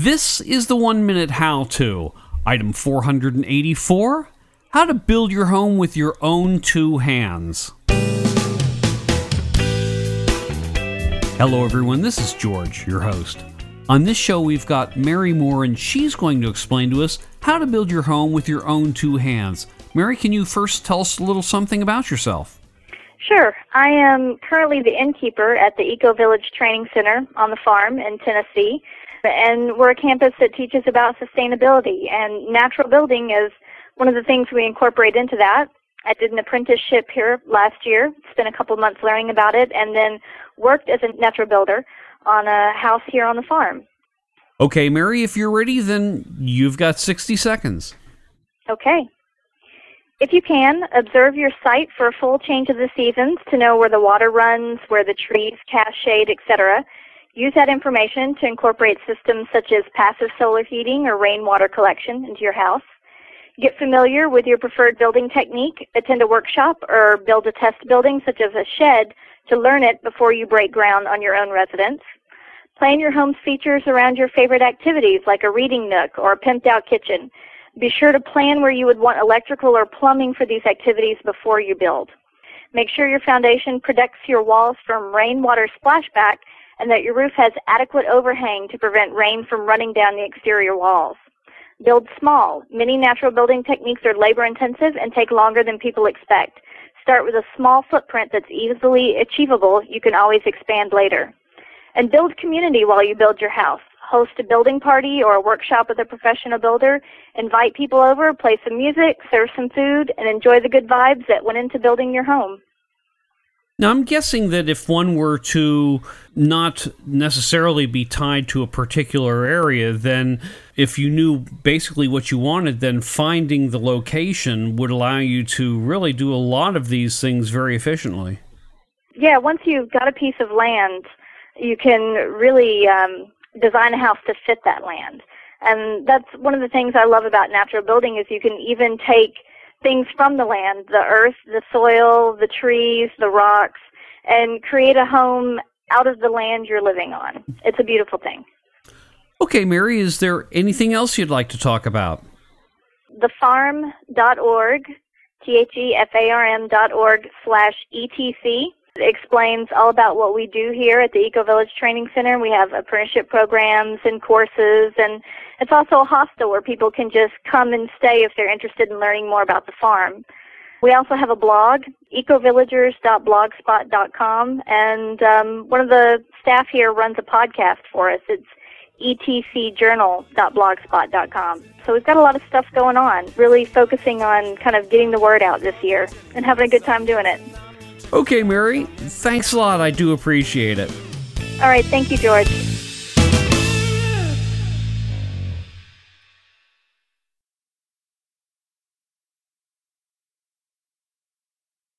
This is the one minute how to. Item 484 How to build your home with your own two hands. Hello, everyone. This is George, your host. On this show, we've got Merry Moore, and she's going to explain to us how to build your home with your own two hands. Merry, can you first tell us a little something about yourself? Sure. I am currently the innkeeper at the Eco Village Training Center on the farm in Tennessee. And we're a campus that teaches about sustainability, and natural building is one of the things we incorporate into that. I did an apprenticeship here last year, spent a couple months learning about it, and then worked as a natural builder on a house here on the farm. Okay, Merry, if you're ready, then you've got 60 seconds. Okay. If you can, observe your site for a full change of the seasons to know where the water runs, where the trees cast shade, etc. Use that information to incorporate systems such as passive solar heating or rainwater collection into your house. Get familiar with your preferred building technique, attend a workshop, or build a test building such as a shed to learn it before you break ground on your own residence. Plan your home's features around your favorite activities like a reading nook or a pimped out kitchen. Be sure to plan where you would want electrical or plumbing for these activities before you build. Make sure your foundation protects your walls from rainwater splashback and that your roof has adequate overhang to prevent rain from running down the exterior walls. Build small. Many natural building techniques are labor intensive and take longer than people expect. Start with a small footprint that's easily achievable. You can always expand later. And build community while you build your house host a building party or a workshop with a professional builder, invite people over, play some music, serve some food, and enjoy the good vibes that went into building your home. Now, I'm guessing that if one were to not necessarily be tied to a particular area, then if you knew basically what you wanted, then finding the location would allow you to really do a lot of these things very efficiently. Yeah, once you've got a piece of land, you can really um, design a house to fit that land. And that's one of the things I love about natural building is you can even take things from the land, the earth, the soil, the trees, the rocks, and create a home out of the land you're living on. It's a beautiful thing. Okay, Merry, is there anything else you'd like to talk about? Thefarm.org, T-H-E-F-A-R-M dot org slash ETC explains all about what we do here at the Eco Village Training Center. We have apprenticeship programs and courses, and it's also a hostel where people can just come and stay if they're interested in learning more about the farm. We also have a blog, ecovillagers.blogspot.com, and um, one of the staff here runs a podcast for us. It's etcjournal.blogspot.com. So we've got a lot of stuff going on, really focusing on kind of getting the word out this year and having a good time doing it. Okay, Merry, thanks a lot. I do appreciate it. All right. Thank you, George.